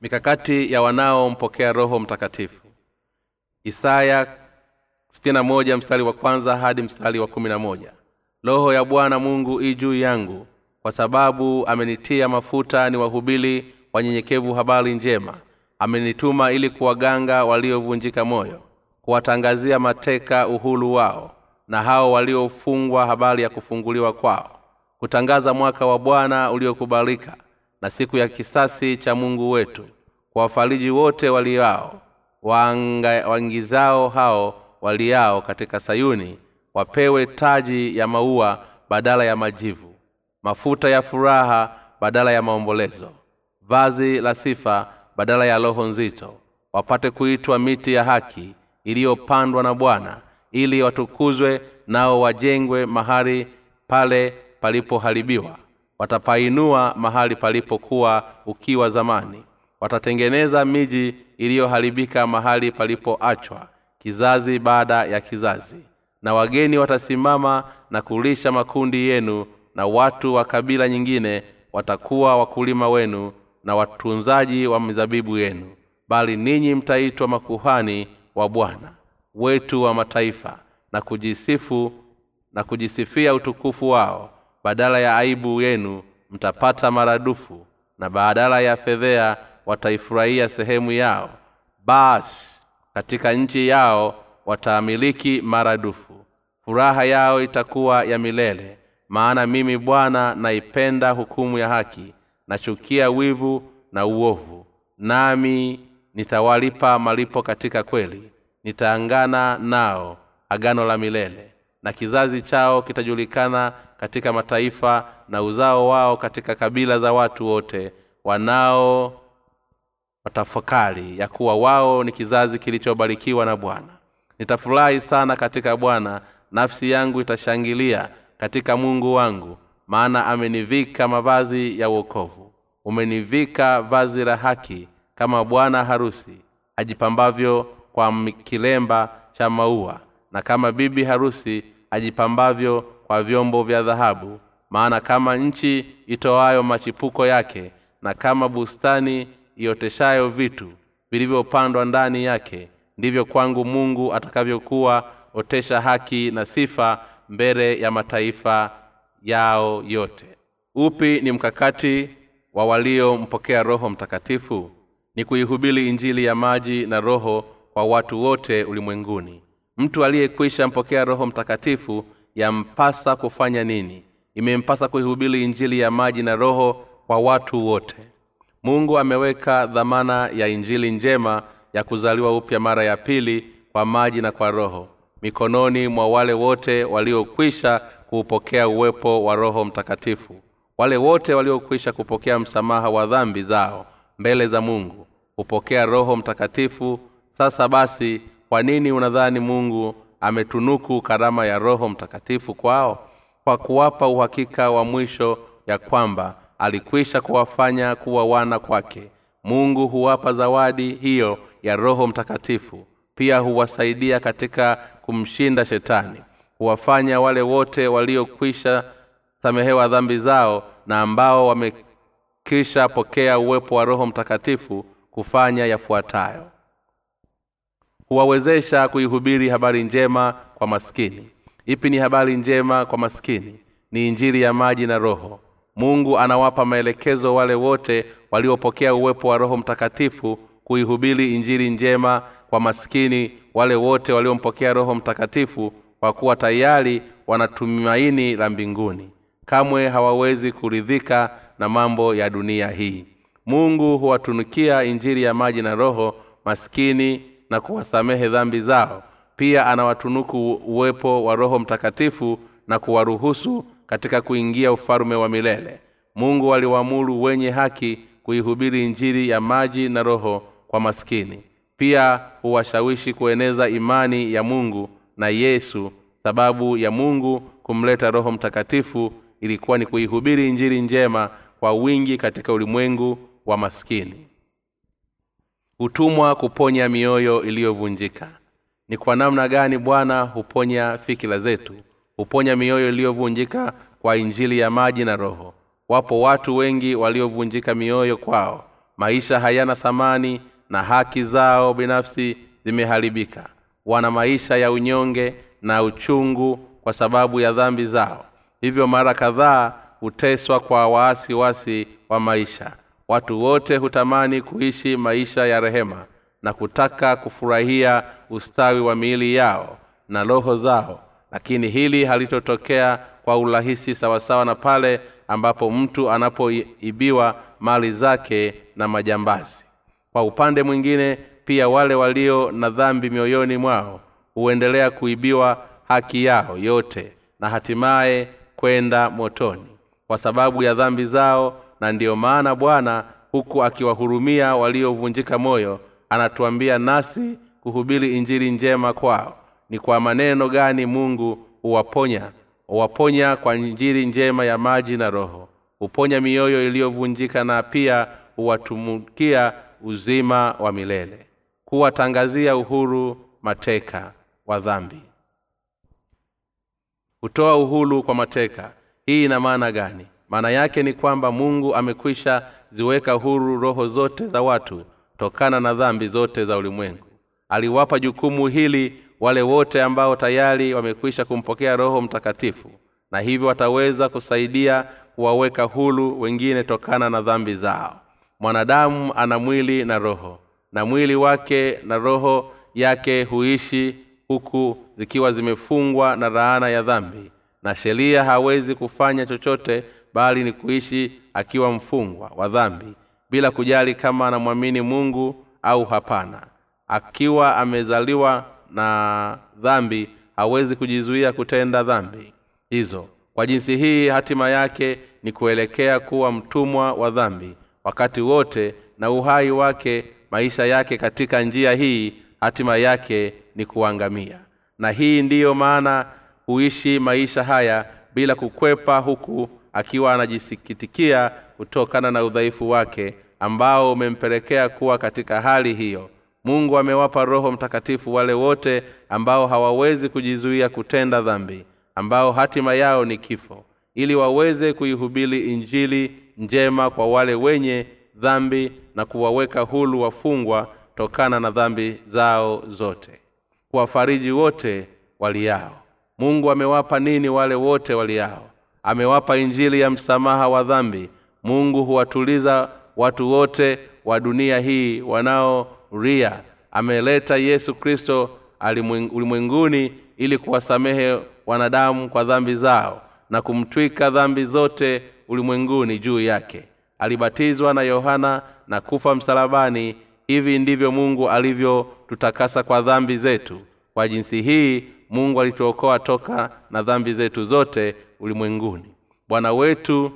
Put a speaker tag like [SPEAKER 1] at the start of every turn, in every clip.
[SPEAKER 1] mikakati ya wanaompokea roho mtakatifu. Isaya 61 mstari wa kwanza hadi mstari wa 11 roho ya bwana mungu i juu yangu kwa sababu amenitia mafuta ni wahubili wanyenyekevu habari njema. Amenituma ili kuwaganga waliovunjika moyo kuwatangazia mateka uhulu wao na hao waliofungwa habari ya kufunguliwa kwao. Kutangaza mwaka wa bwana uliokubalika na siku ya kisasi cha mungu wetu kwa wafariji wote waliao waanga- waingizao hao waliao katika sayuni wapewe taji ya maua badala ya majivu mafuta ya furaha badala ya maombolezo vazi la sifa badala ya roho nzito wapate kuitwa miti ya haki iliyopandwa na bwana ili watukuzwe nao wajengwe mahali pale palipoharibiwa watapainua mahali palipokuwa ukiwa zamani. Watatengeneza miji iliyoharibika mahali palipoachwa kizazi baada ya kizazi. Na wageni watasimama na kulisha makundi yenu na watu wa kabila nyingine watakuwa wakulima wenu na watunzaji wa mizabibu yenu. Bali ninyi mtaitwa makuhani wa bwana wetu wa mataifa na kujisifu na kujisifia utukufu wao badala ya aibu yenu mtapata maradufu na badala ya fedhea wataifurahia sehemu yao. Basi katika nchi yao wataamiliki maradufu. Furaha yao itakuwa ya milele maana mimi bwana naipenda hukumu ya haki nachukia wivu na uovu. Nami nitawalipa malipo katika kweli nitaangana nao agano la milele na kizazi chao kitajulikana katika mataifa na uzao wao katika kabila za watu wote wanao watafakari ya kuwa wao ni kizazi kilichobarikiwa na bwana. Nitafurahi sana katika bwana nafsi yangu itashangilia katika mungu wangu maana amenivika mavazi ya uokovu umenivika vazi la haki kama bwana harusi ajipambavyo kwa kilemba cha maua na kama bibi harusi ajipambavyo kwa vyombo vya dhahabu maana kama nchi itoayo machipuko yake na kama bustani ioteshayo vitu vilivyopandwa ndani yake ndivyo kwangu mungu atakavyokuwa otesha haki na sifa mbele ya mataifa yao yote. Upi ni mkakati wa waliompokea roho mtakatifu? Ni kuihubiri injili ya maji na roho kwa watu wote ulimwenguni mtu aliyekwisha mpokea roho mtakatifu yampasa kufanya nini? Imempasa kuihubiri injili ya maji na roho kwa watu wote. Mungu ameweka dhamana ya injili njema ya kuzaliwa upya mara ya pili kwa maji na kwa roho mikononi mwa wale wote waliokwisha kuupokea uwepo wa roho mtakatifu wale wote waliokwisha kupokea msamaha wa dhambi zao mbele za mungu hupokea roho mtakatifu. Sasa basi kwa nini unadhani mungu ametunuku karama ya roho mtakatifu kwao? Kwa kuwapa uhakika wa mwisho ya kwamba alikwisha kuwafanya kuwa wana kwake. Mungu huwapa zawadi hiyo ya roho mtakatifu pia huwasaidia katika kumshinda shetani huwafanya wale wote waliokwisha samehewa dhambi zao na ambao wamekisha pokea uwepo wa roho mtakatifu kufanya yafuatayo huwawezesha kuihubiri habari njema kwa maskini. Ipi ni habari njema kwa maskini? Ni injiri ya maji na roho. Mungu anawapa maelekezo wale wote waliopokea uwepo wa roho mtakatifu kuihubiri injiri njema kwa maskini wale wote waliompokea roho mtakatifu kwa kuwa tayari wanatumaini la mbinguni. Kamwe hawawezi kuridhika na mambo ya dunia hii. Mungu huwatunukia injiri ya maji na roho maskini na kuwasamehe dhambi zao. Pia anawatunuku uwepo wa roho mtakatifu na kuwaruhusu katika kuingia ufalume wa milele. Mungu aliwaamuru wenye haki kuihubiri injili ya maji na roho kwa maskini. Pia huwashawishi kueneza imani ya mungu na yesu. Sababu ya mungu kumleta roho mtakatifu ilikuwa ni kuihubiri injili njema kwa wingi katika ulimwengu wa maskini hutumwa kuponya mioyo iliyovunjika. Ni kwa namna gani bwana huponya fikira zetu huponya mioyo iliyovunjika kwa injili ya maji na roho? Wapo watu wengi waliovunjika mioyo kwao. Maisha hayana thamani na haki zao binafsi zimeharibika. Wana maisha ya unyonge na uchungu kwa sababu ya dhambi zao. Hivyo mara kadhaa huteswa kwa waasiwasi wa maisha watu wote hutamani kuishi maisha ya rehema na kutaka kufurahia ustawi wa miili yao na roho zao lakini hili halitotokea kwa urahisi sawasawa na pale ambapo mtu anapoibiwa mali zake na majambazi. Kwa upande mwingine pia wale walio na dhambi mioyoni mwao huendelea kuibiwa haki yao yote na hatimaye kwenda motoni. Kwa sababu ya dhambi zao na ndiyo maana bwana huku akiwahurumia waliovunjika moyo anatuambia nasi kuhubiri injili njema kwao. Ni kwa maneno gani mungu huwaponya? Huwaponya kwa injili njema ya maji na roho. Huponya mioyo iliyovunjika na pia huwatumukia uzima wa milele. Kuwatangazia uhuru mateka wa dhambi. Hutoa uhuru kwa mateka. Hii ina maana gani maana yake ni kwamba mungu amekwisha ziweka huru roho zote za watu tokana na dhambi zote za ulimwengu. Aliwapa jukumu hili wale wote ambao tayari wamekwisha kumpokea roho mtakatifu na hivyo wataweza kusaidia kuwaweka hulu wengine tokana na dhambi zao. Mwanadamu ana mwili na roho na mwili wake na roho yake huishi huku zikiwa zimefungwa na raana ya dhambi na sheria hawezi kufanya chochote bali ni kuishi akiwa mfungwa wa dhambi bila kujali kama anamwamini mungu au hapana. Akiwa amezaliwa na dhambi hawezi kujizuia kutenda dhambi. Hizo kwa jinsi hii hatima yake ni kuelekea kuwa mtumwa wa dhambi. Wakati wote na uhai wake maisha yake katika njia hii hatima yake ni kuangamia. Na hii ndiyo maana huishi maisha haya bila kukwepa huku akiwa anajisikitikia kutokana na udhaifu wake ambao umempelekea kuwa katika hali hiyo. Mungu amewapa roho mtakatifu wale wote ambao hawawezi kujizuia kutenda dhambi ambao hatima yao ni kifo ili waweze kuihubiri injili njema kwa wale wenye dhambi na kuwaweka hulu wafungwa tokana na dhambi zao zote kuwafariji wote waliao. Mungu amewapa nini wale wote waliao amewapa injili ya msamaha wa dhambi. Mungu huwatuliza watu wote wa dunia hii wanaoria ameleta yesu kristo ulimwenguni ili kuwasamehe wanadamu kwa dhambi zao na kumtwika dhambi zote ulimwenguni juu yake. Alibatizwa na yohana na kufa msalabani. Hivi ndivyo mungu alivyotutakasa kwa dhambi zetu. Kwa jinsi hii mungu alituokoa toka na dhambi zetu zote ulimwenguni. Bwana wetu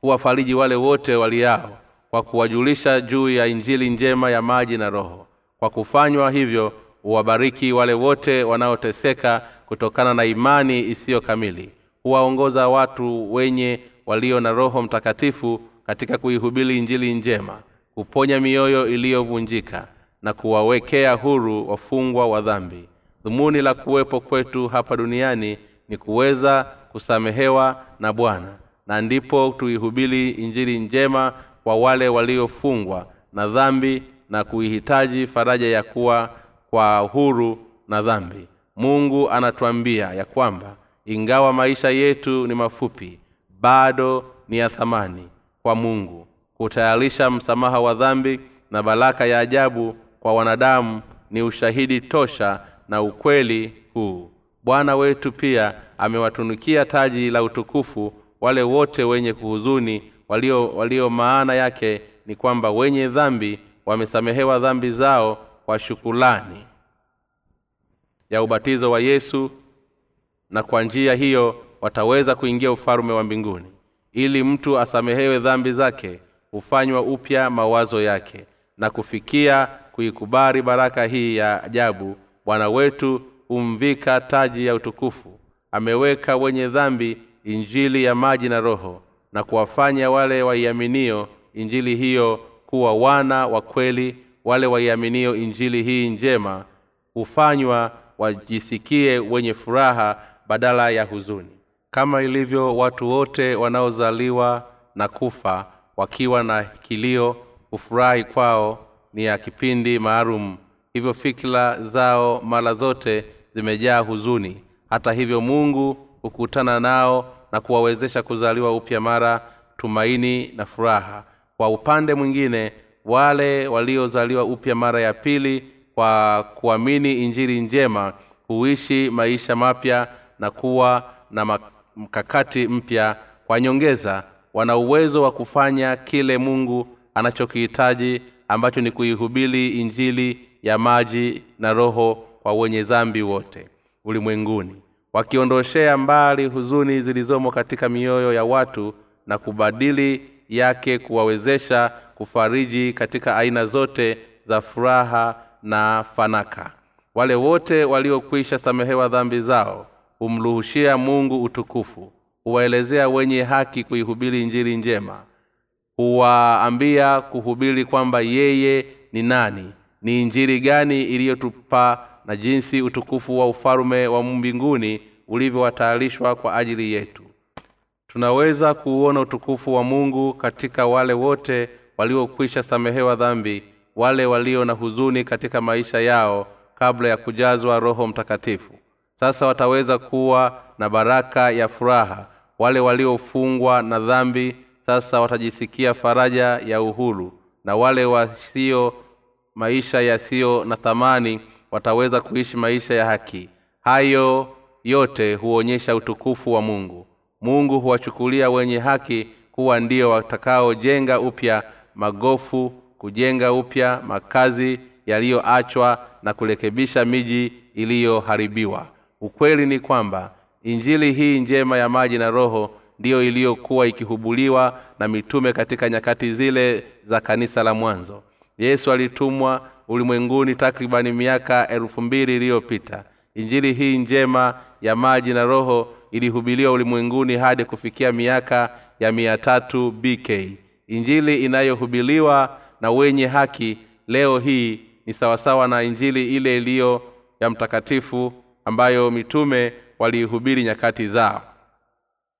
[SPEAKER 1] huwafariji wale wote waliao kwa kuwajulisha juu ya injili njema ya maji na roho. Kwa kufanywa hivyo huwabariki wale wote wanaoteseka kutokana na imani isiyo kamili. Huwaongoza watu wenye walio na roho mtakatifu katika kuihubiri injili njema kuponya mioyo iliyovunjika na kuwawekea huru wafungwa wa dhambi. Dhumuni la kuwepo kwetu hapa duniani ni kuweza kusamehewa na bwana. Na ndipo tuihubiri injili njema kwa wale waliofungwa na dhambi na kuihitaji faraja ya kuwa kwa huru na dhambi. Mungu anatuambia ya kwamba ingawa maisha yetu ni mafupi bado ni ya thamani kwa mungu kutayarisha msamaha wa dhambi na baraka ya ajabu kwa wanadamu ni ushahidi tosha na ukweli huu bwana wetu pia amewatunukia taji la utukufu wale wote wenye kuhuzuni walio, walio maana yake ni kwamba wenye dhambi wamesamehewa dhambi zao kwa shukulani ya ubatizo wa yesu na kwa njia hiyo wataweza kuingia ufalume wa mbinguni. Ili mtu asamehewe dhambi zake hufanywa upya mawazo yake na kufikia kuikubali baraka hii ya ajabu bwana wetu humvika taji ya utukufu. Ameweka wenye dhambi injili ya maji na roho na kuwafanya wale waiaminio injili hiyo kuwa wana wa kweli. Wale waiaminio injili hii njema hufanywa wajisikie wenye furaha badala ya huzuni. Kama ilivyo watu wote wanaozaliwa na kufa wakiwa na kilio hufurahi kwao ni ya kipindi maalum hivyo fikira zao mara zote zimejaa huzuni. Hata hivyo mungu hukutana nao na kuwawezesha kuzaliwa upya mara tumaini na furaha. Kwa upande mwingine wale waliozaliwa upya mara ya pili kwa kuamini injili njema huishi maisha mapya na kuwa na mkakati mpya kwa nyongeza. Wana uwezo wa kufanya kile mungu anachokihitaji ambacho ni kuihubiri injili ya maji na roho kwa wenye zambi wote ulimwenguni wakiondoshea mbali huzuni zilizomo katika mioyo ya watu na kubadili yake kuwawezesha kufariji katika aina zote za furaha na fanaka. Wale wote waliokwisha samehewa dhambi zao humruhushia mungu utukufu huwaelezea wenye haki kuihubiri injili njema huwaambia kuhubiri kwamba yeye ni nani ni injiri gani iliyotupa na jinsi utukufu wa ufalume wa mbinguni ulivyowatayarishwa kwa ajili yetu? Tunaweza kuuona utukufu wa mungu katika wale wote waliokwisha samehewa dhambi wale walio na huzuni katika maisha yao kabla ya kujazwa roho mtakatifu. Sasa wataweza kuwa na baraka ya furaha. Wale waliofungwa na dhambi sasa watajisikia faraja ya uhuru. Na wale wasio maisha yasiyo na thamani wataweza kuishi maisha ya haki. Hayo yote huonyesha utukufu wa mungu. Mungu huwachukulia wenye haki kuwa ndio watakaojenga upya magofu kujenga upya makazi yaliyoachwa na kurekebisha miji iliyoharibiwa. Ukweli ni kwamba injili hii njema ya maji na roho ndiyo iliyokuwa ikihubuliwa na mitume katika nyakati zile za kanisa la mwanzo yesu alitumwa ulimwenguni takribani miaka elfu mbili iliyopita. Injili hii njema ya maji na roho ilihubiliwa ulimwenguni hadi kufikia miaka ya mia tatu bk injili inayohubiliwa na wenye haki leo hii ni sawasawa na injili ile iliyo ya mtakatifu ambayo mitume waliihubiri nyakati zao.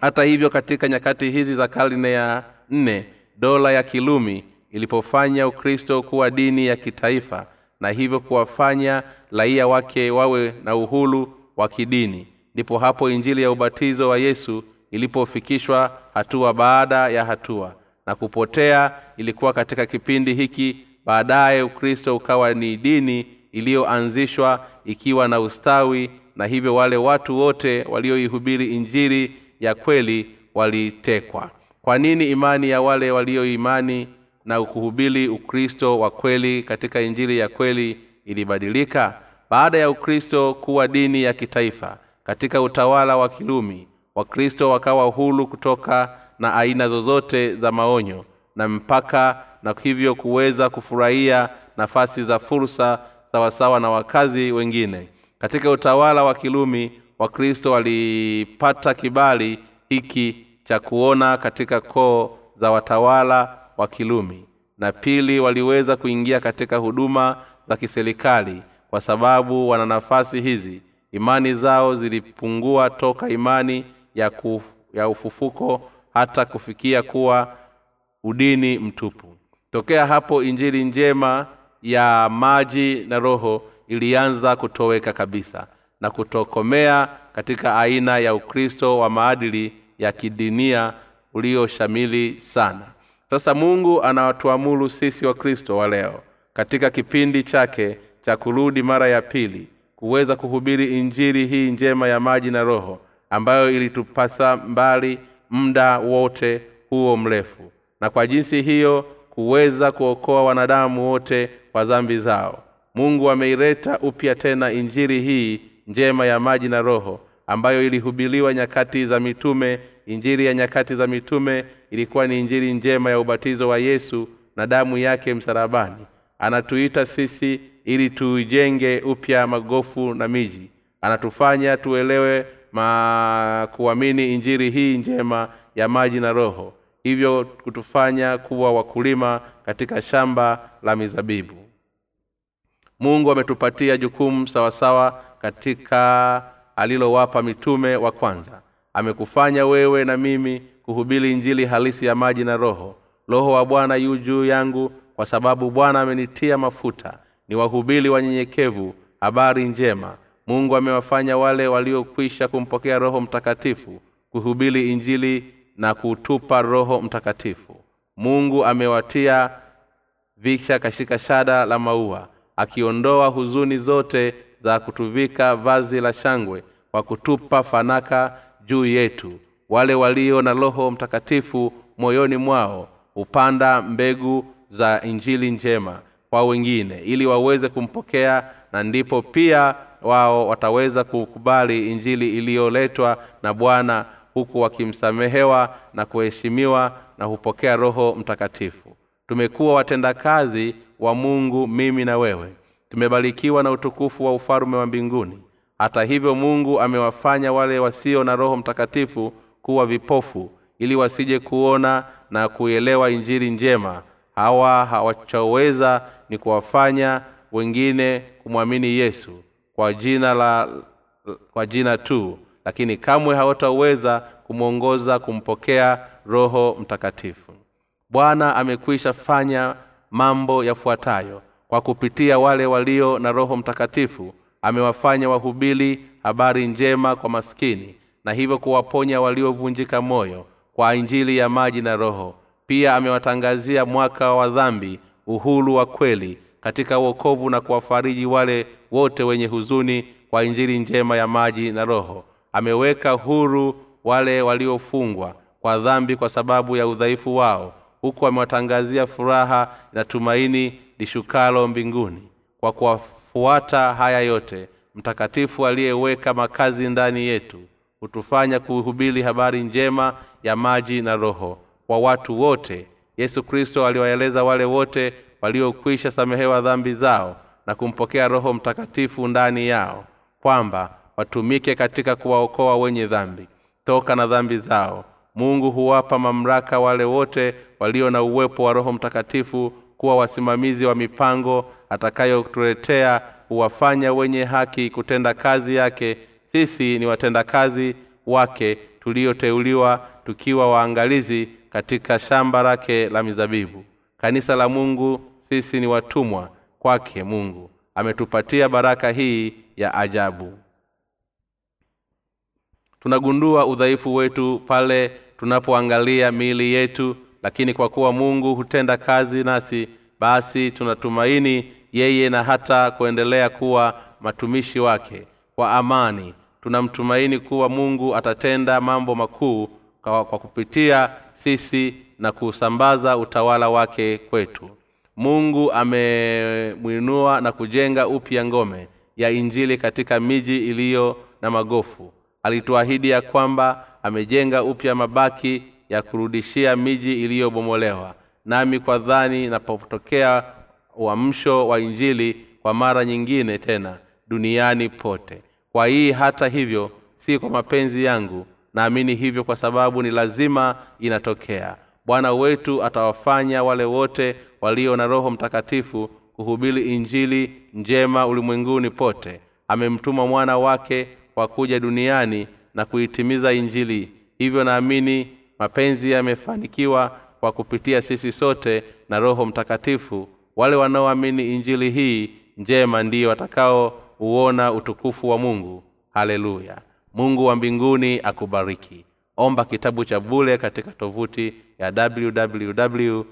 [SPEAKER 1] Hata hivyo katika nyakati hizi za karne ya nne dola ya kilumi ilipofanya ukristo kuwa dini ya kitaifa na hivyo kuwafanya raia wake wawe na uhuru wa kidini. Ndipo hapo injili ya ubatizo wa yesu ilipofikishwa hatua baada ya hatua. Na kupotea ilikuwa katika kipindi hiki baadaye ukristo ukawa ni dini iliyoanzishwa ikiwa na ustawi na hivyo wale watu wote walioihubiri injili ya kweli walitekwa. Kwa nini imani ya wale walioimani na kuhubiri ukristo wa kweli katika injili ya kweli ilibadilika baada ya ukristo kuwa dini ya kitaifa katika utawala wa kilumi wakristo wakawa hulu kutoka na aina zozote za maonyo na mpaka na hivyo kuweza kufurahia nafasi za fursa sawasawa na wakazi wengine. Katika utawala wa kilumi wakristo walipata kibali hiki cha kuona katika koo za watawala wa kilumi na pili waliweza kuingia katika huduma za kiserikali kwa sababu wana nafasi hizi imani zao zilipungua toka imani ya, kuf, ya ufufuko hata kufikia kuwa udini mtupu. Tokea hapo injili njema ya maji na roho ilianza kutoweka kabisa na kutokomea katika aina ya ukristo wa maadili ya kidinia ulioshamili sana sasa mungu anawatuamuru sisi wa kristo wa leo katika kipindi chake cha kurudi mara ya pili kuweza kuhubiri injili hii njema ya maji na roho ambayo ilitupasa mbali muda wote huo mrefu. Na kwa jinsi hiyo kuweza kuokoa wanadamu wote kwa dhambi zao. Mungu ameileta upya tena injili hii njema ya maji na roho ambayo ilihubiliwa nyakati za mitume injili ya nyakati za mitume ilikuwa ni injili njema ya ubatizo wa yesu na damu yake msalabani. Anatuita sisi ili tuijenge upya magofu na miji. Anatufanya tuelewe ma kuamini injiri hii njema ya maji na roho. Hivyo kutufanya kuwa wakulima katika shamba la mizabibu. Mungu ametupatia jukumu sawasawa katika alilowapa mitume wa kwanza amekufanya wewe na mimi kuhubiri injili halisi ya maji na roho. Roho wa bwana yu juu yangu kwa sababu bwana amenitia mafuta. Ni wahubiri wanyenyekevu habari njema. Mungu amewafanya wale waliokwisha kumpokea roho mtakatifu kuhubiri injili na kutupa roho mtakatifu. Mungu amewatia vicha kashika shada la maua akiondoa huzuni zote za kutuvika vazi la shangwe kwa kutupa fanaka juu yetu wale walio na roho mtakatifu moyoni mwao hupanda mbegu za injili njema kwa wengine ili waweze kumpokea na ndipo pia wao wataweza kukubali injili iliyoletwa na bwana huku wakimsamehewa na kuheshimiwa na hupokea roho mtakatifu. Tumekuwa watendakazi wa mungu mimi na wewe. Tumebarikiwa na utukufu wa ufalume wa mbinguni hata hivyo mungu amewafanya wale wasio na roho mtakatifu kuwa vipofu ili wasije kuona na kuelewa injili njema. Hawa hawachoweza ni kuwafanya wengine kumwamini yesu kwa jina la kwa jina tu lakini kamwe hawataweza kumwongoza kumpokea roho mtakatifu. Bwana amekwisha fanya mambo yafuatayo kwa kupitia wale walio na roho mtakatifu amewafanya wahubiri habari njema kwa maskini na hivyo kuwaponya waliovunjika moyo kwa injili ya maji na roho. Pia amewatangazia mwaka wa dhambi uhuru wa kweli katika uokovu na kuwafariji wale wote wenye huzuni kwa injili njema ya maji na roho. Ameweka huru wale waliofungwa kwa dhambi kwa sababu ya udhaifu wao huku amewatangazia furaha na tumaini lishukalo mbinguni kwa kuwafuata haya yote mtakatifu aliyeweka makazi ndani yetu hutufanya kuhubiri habari njema ya maji na roho kwa watu wote. Yesu kristo aliwaeleza wale wote waliokwisha samehewa dhambi zao na kumpokea roho mtakatifu ndani yao kwamba watumike katika kuwaokoa wenye dhambi. Toka na dhambi zao mungu huwapa mamlaka wale wote walio na uwepo wa roho mtakatifu kuwa wasimamizi wa mipango atakayotuletea huwafanya wenye haki kutenda kazi yake. Sisi ni watendakazi wake tulioteuliwa tukiwa waangalizi katika shamba lake la mizabibu. Kanisa la mungu sisi ni watumwa kwake mungu. Ametupatia baraka hii ya ajabu. Tunagundua udhaifu wetu pale tunapoangalia miili yetu lakini kwa kuwa mungu hutenda kazi nasi basi tunatumaini yeye na hata kuendelea kuwa matumishi wake. Kwa amani tunamtumaini kuwa mungu atatenda mambo makuu kwa, kwa kupitia sisi na kusambaza utawala wake kwetu. Mungu amemwinua na kujenga upya ngome ya injili katika miji iliyo na magofu. Alituahidi ya kwamba amejenga upya mabaki ya kurudishia miji iliyobomolewa. Nami kwa dhani napotokea uamsho wa injili kwa mara nyingine tena duniani pote. Kwa hii hata hivyo si kwa mapenzi yangu naamini hivyo kwa sababu ni lazima inatokea. Bwana wetu atawafanya wale wote walio na roho mtakatifu kuhubiri injili njema ulimwenguni pote. Amemtuma mwana wake kwa kuja duniani na kuitimiza injili. Hivyo naamini mapenzi yamefanikiwa kwa kupitia sisi sote na roho mtakatifu wale wanaoamini injili hii njema ndiyo watakaouona utukufu wa mungu. Haleluya. Mungu wa mbinguni akubariki. Omba kitabu cha bule katika tovuti ya www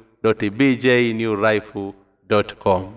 [SPEAKER 1] bjnewrife com